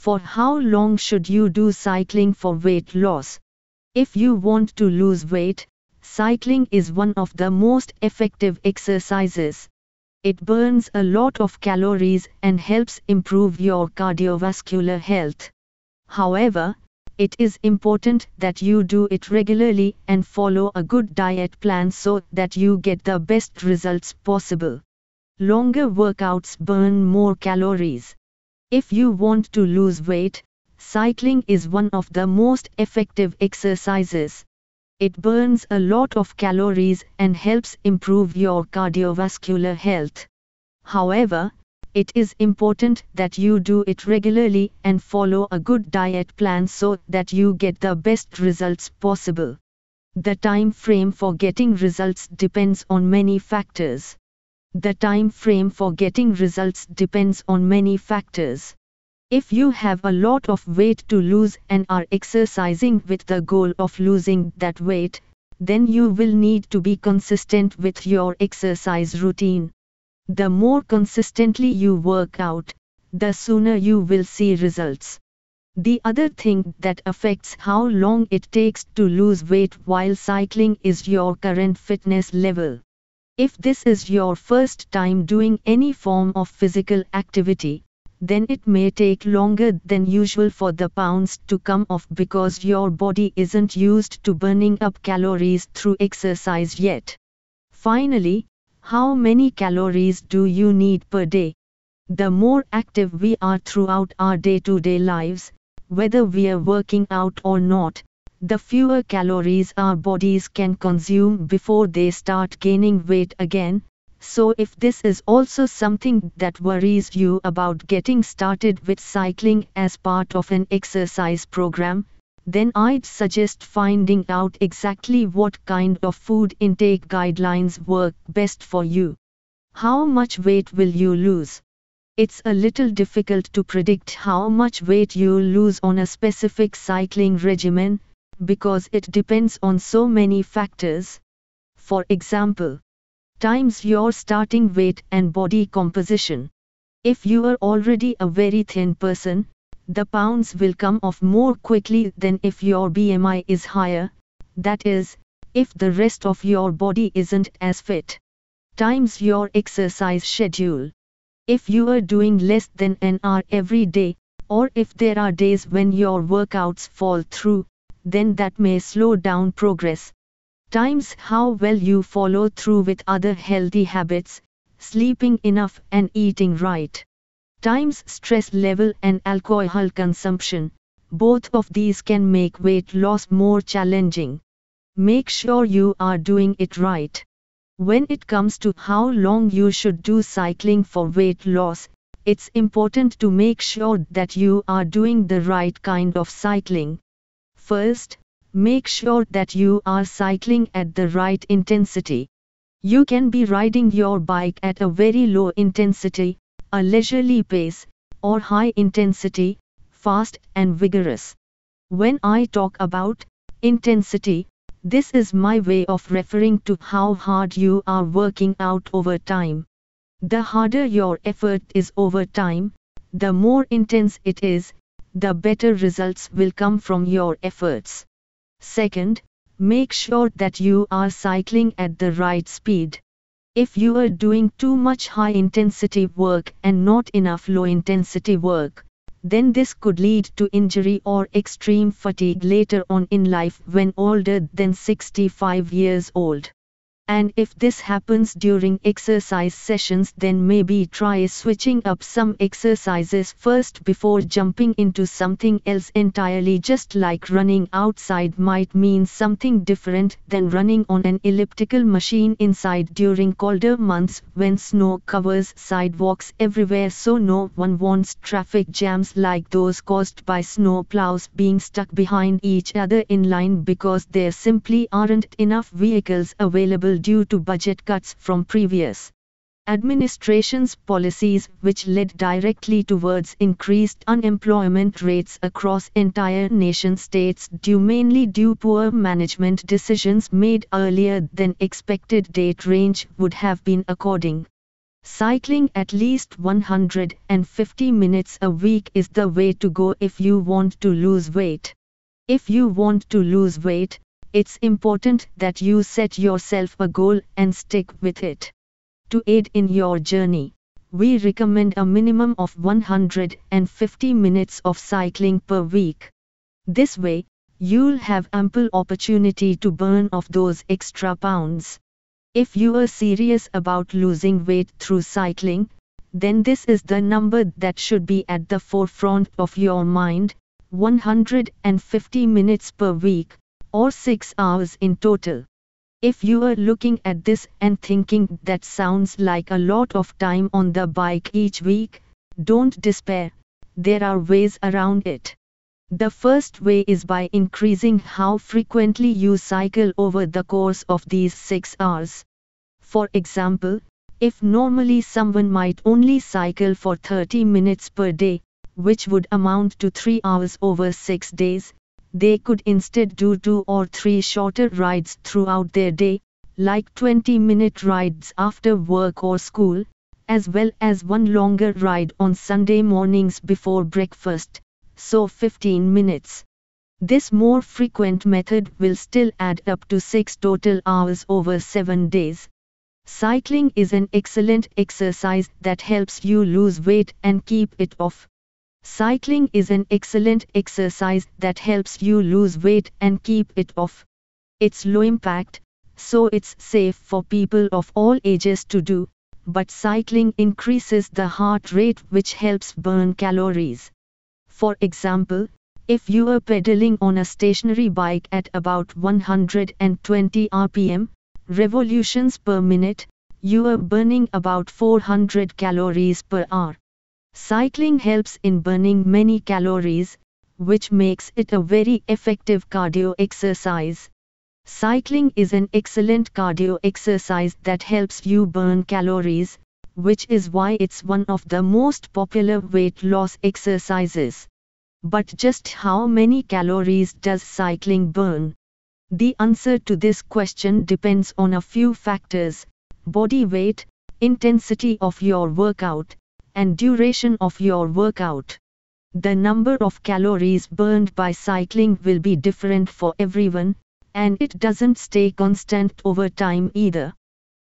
For how long should you do cycling for weight loss? If you want to lose weight, cycling is one of the most effective exercises. It burns a lot of calories and helps improve your cardiovascular health. However, it is important that you do it regularly and follow a good diet plan so that you get the best results possible. Longer workouts burn more calories. If you want to lose weight, cycling is one of the most effective exercises. It burns a lot of calories and helps improve your cardiovascular health. However, it is important that you do it regularly and follow a good diet plan so that you get the best results possible. The time frame for getting results depends on many factors. The time frame for getting results depends on many factors. If you have a lot of weight to lose and are exercising with the goal of losing that weight, then you will need to be consistent with your exercise routine. The more consistently you work out, the sooner you will see results. The other thing that affects how long it takes to lose weight while cycling is your current fitness level. If this is your first time doing any form of physical activity, then it may take longer than usual for the pounds to come off because your body isn't used to burning up calories through exercise yet. Finally, how many calories do you need per day? The more active we are throughout our day to day lives, whether we are working out or not, the fewer calories our bodies can consume before they start gaining weight again. So, if this is also something that worries you about getting started with cycling as part of an exercise program, then I'd suggest finding out exactly what kind of food intake guidelines work best for you. How much weight will you lose? It's a little difficult to predict how much weight you'll lose on a specific cycling regimen, because it depends on so many factors. For example, times your starting weight and body composition. If you are already a very thin person, the pounds will come off more quickly than if your BMI is higher, that is, if the rest of your body isn't as fit. Times your exercise schedule. If you are doing less than an hour every day, or if there are days when your workouts fall through, then that may slow down progress. Times how well you follow through with other healthy habits, sleeping enough and eating right. Times stress level and alcohol consumption, both of these can make weight loss more challenging. Make sure you are doing it right. When it comes to how long you should do cycling for weight loss, it's important to make sure that you are doing the right kind of cycling. First, make sure that you are cycling at the right intensity. You can be riding your bike at a very low intensity, a leisurely pace, or high intensity, fast and vigorous. When I talk about intensity, this is my way of referring to how hard you are working out over time. The harder your effort is over time, the more intense it is, the better results will come from your efforts. Second, make sure that you are cycling at the right speed. If you are doing too much high intensity work and not enough low intensity work, then this could lead to injury or extreme fatigue later on in life when older than 65 years old. And if this happens during exercise sessions then maybe try switching up some exercises first before jumping into something else entirely. Just like running outside might mean something different than running on an elliptical machine inside during colder months when snow covers sidewalks everywhere. So no one wants traffic jams like those caused by snow plows being stuck behind each other in line because there simply aren't enough vehicles available due to budget cuts from previous administration's policies which led directly towards increased unemployment rates across entire nation states due mainly due poor management decisions made earlier than expected date range would have been according Cycling at least 150 minutes a week is the way to go if you want to lose weight. If you want to lose weight, it's important that you set yourself a goal and stick with it. To aid in your journey, we recommend a minimum of 150 minutes of cycling per week. This way, you'll have ample opportunity to burn off those extra pounds. If you are serious about losing weight through cycling, then this is the number that should be at the forefront of your mind 150 minutes per week, or 6 hours in total. If you are looking at this and thinking that sounds like a lot of time on the bike each week, don't despair, there are ways around it. The first way is by increasing how frequently you cycle over the course of these 6 hours. For example, if normally someone might only cycle for 30 minutes per day, which would amount to 3 hours over 6 days, they could instead do 2 or 3 shorter rides throughout their day, like 20 minute rides after work or school, as well as one longer ride on Sunday mornings before breakfast so 15 minutes. This more frequent method will still add up to 6 total hours over 7 days. Cycling is an excellent exercise that helps you lose weight and keep it off. Cycling is an excellent exercise that helps you lose weight and keep it off. It's low impact, so it's safe for people of all ages to do, but cycling increases the heart rate which helps burn calories. For example, if you are pedaling on a stationary bike at about 120 rpm, revolutions per minute, you are burning about 400 calories per hour. Cycling helps in burning many calories, which makes it a very effective cardio exercise. Cycling is an excellent cardio exercise that helps you burn calories, which is why it's one of the most popular weight loss exercises. But just how many calories does cycling burn? The answer to this question depends on a few factors body weight, intensity of your workout, and duration of your workout. The number of calories burned by cycling will be different for everyone, and it doesn't stay constant over time either.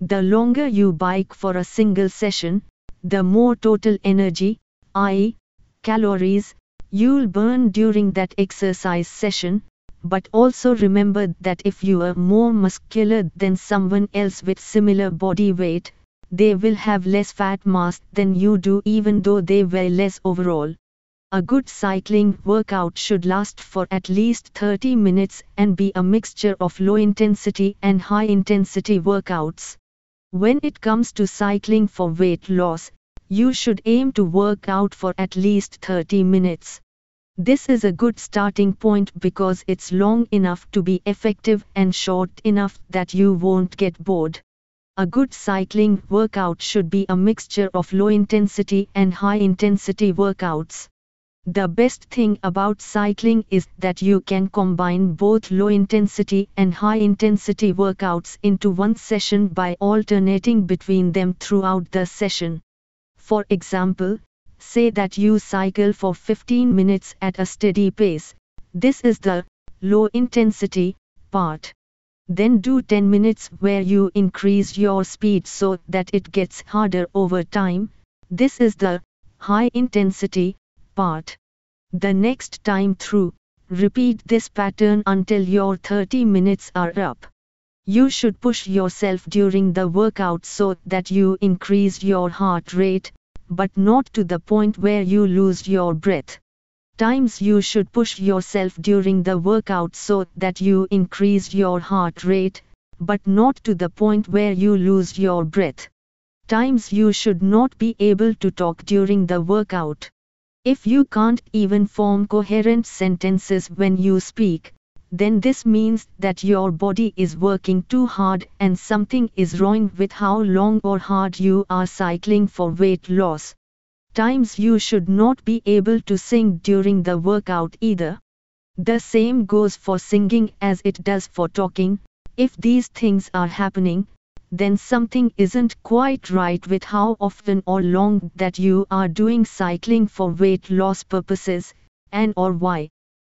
The longer you bike for a single session, the more total energy, i.e., calories, You'll burn during that exercise session, but also remember that if you are more muscular than someone else with similar body weight, they will have less fat mass than you do even though they weigh less overall. A good cycling workout should last for at least 30 minutes and be a mixture of low intensity and high intensity workouts. When it comes to cycling for weight loss, you should aim to work out for at least 30 minutes. This is a good starting point because it's long enough to be effective and short enough that you won't get bored. A good cycling workout should be a mixture of low intensity and high intensity workouts. The best thing about cycling is that you can combine both low intensity and high intensity workouts into one session by alternating between them throughout the session. For example, say that you cycle for 15 minutes at a steady pace. This is the low intensity part. Then do 10 minutes where you increase your speed so that it gets harder over time. This is the high intensity part. The next time through, repeat this pattern until your 30 minutes are up. You should push yourself during the workout so that you increase your heart rate, but not to the point where you lose your breath. Times you should push yourself during the workout so that you increase your heart rate, but not to the point where you lose your breath. Times you should not be able to talk during the workout. If you can't even form coherent sentences when you speak, then this means that your body is working too hard and something is wrong with how long or hard you are cycling for weight loss. Times you should not be able to sing during the workout either. The same goes for singing as it does for talking. If these things are happening, then something isn't quite right with how often or long that you are doing cycling for weight loss purposes, and or why.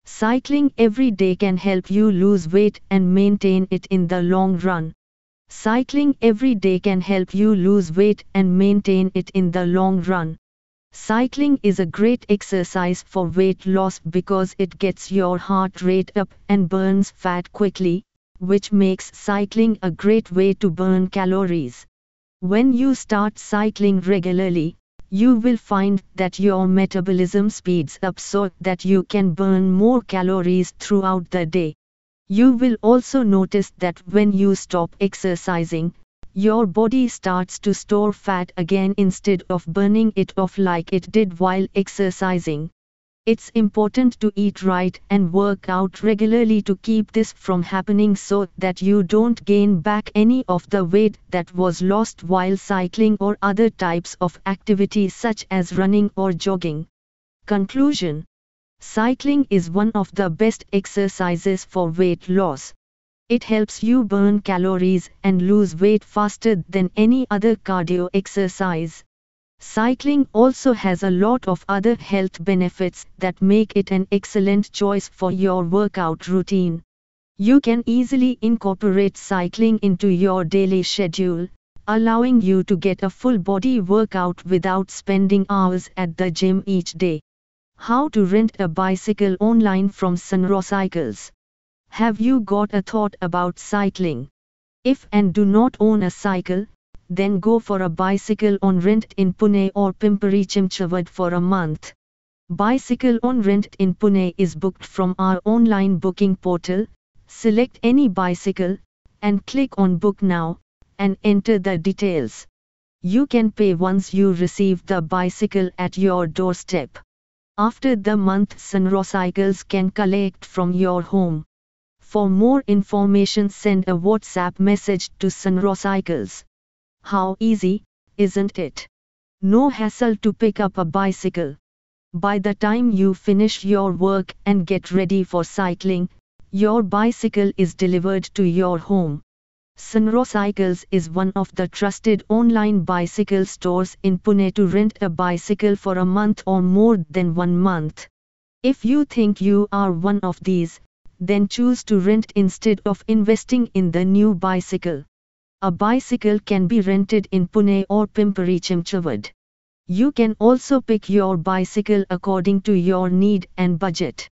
Cycling every day can help you lose weight and maintain it in the long run. Cycling every day can help you lose weight and maintain it in the long run. Cycling is a great exercise for weight loss because it gets your heart rate up and burns fat quickly, which makes cycling a great way to burn calories. When you start cycling regularly, you will find that your metabolism speeds up so that you can burn more calories throughout the day. You will also notice that when you stop exercising, your body starts to store fat again instead of burning it off like it did while exercising. It's important to eat right and work out regularly to keep this from happening so that you don't gain back any of the weight that was lost while cycling or other types of activities such as running or jogging. Conclusion Cycling is one of the best exercises for weight loss. It helps you burn calories and lose weight faster than any other cardio exercise. Cycling also has a lot of other health benefits that make it an excellent choice for your workout routine. You can easily incorporate cycling into your daily schedule, allowing you to get a full body workout without spending hours at the gym each day. How to rent a bicycle online from Sunrocycles. Have you got a thought about cycling? If and do not own a cycle, then go for a bicycle on rent in Pune or Pimpri Chinchwad for a month. Bicycle on rent in Pune is booked from our online booking portal. Select any bicycle and click on book now and enter the details. You can pay once you receive the bicycle at your doorstep. After the month Sunro cycles can collect from your home. For more information send a WhatsApp message to Sunrocycles. How easy, isn't it? No hassle to pick up a bicycle. By the time you finish your work and get ready for cycling, your bicycle is delivered to your home. Sunrocycles is one of the trusted online bicycle stores in Pune to rent a bicycle for a month or more than one month. If you think you are one of these, then choose to rent instead of investing in the new bicycle. A bicycle can be rented in Pune or Pimpri Chinchwad. You can also pick your bicycle according to your need and budget.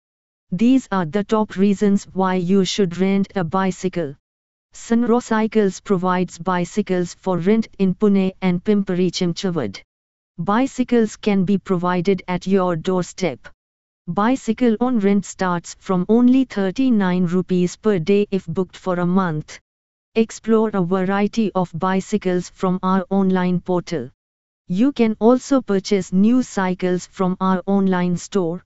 These are the top reasons why you should rent a bicycle. Sunro Cycles provides bicycles for rent in Pune and Pimpri Chinchwad. Bicycles can be provided at your doorstep. Bicycle on rent starts from only 39 rupees per day if booked for a month. Explore a variety of bicycles from our online portal. You can also purchase new cycles from our online store.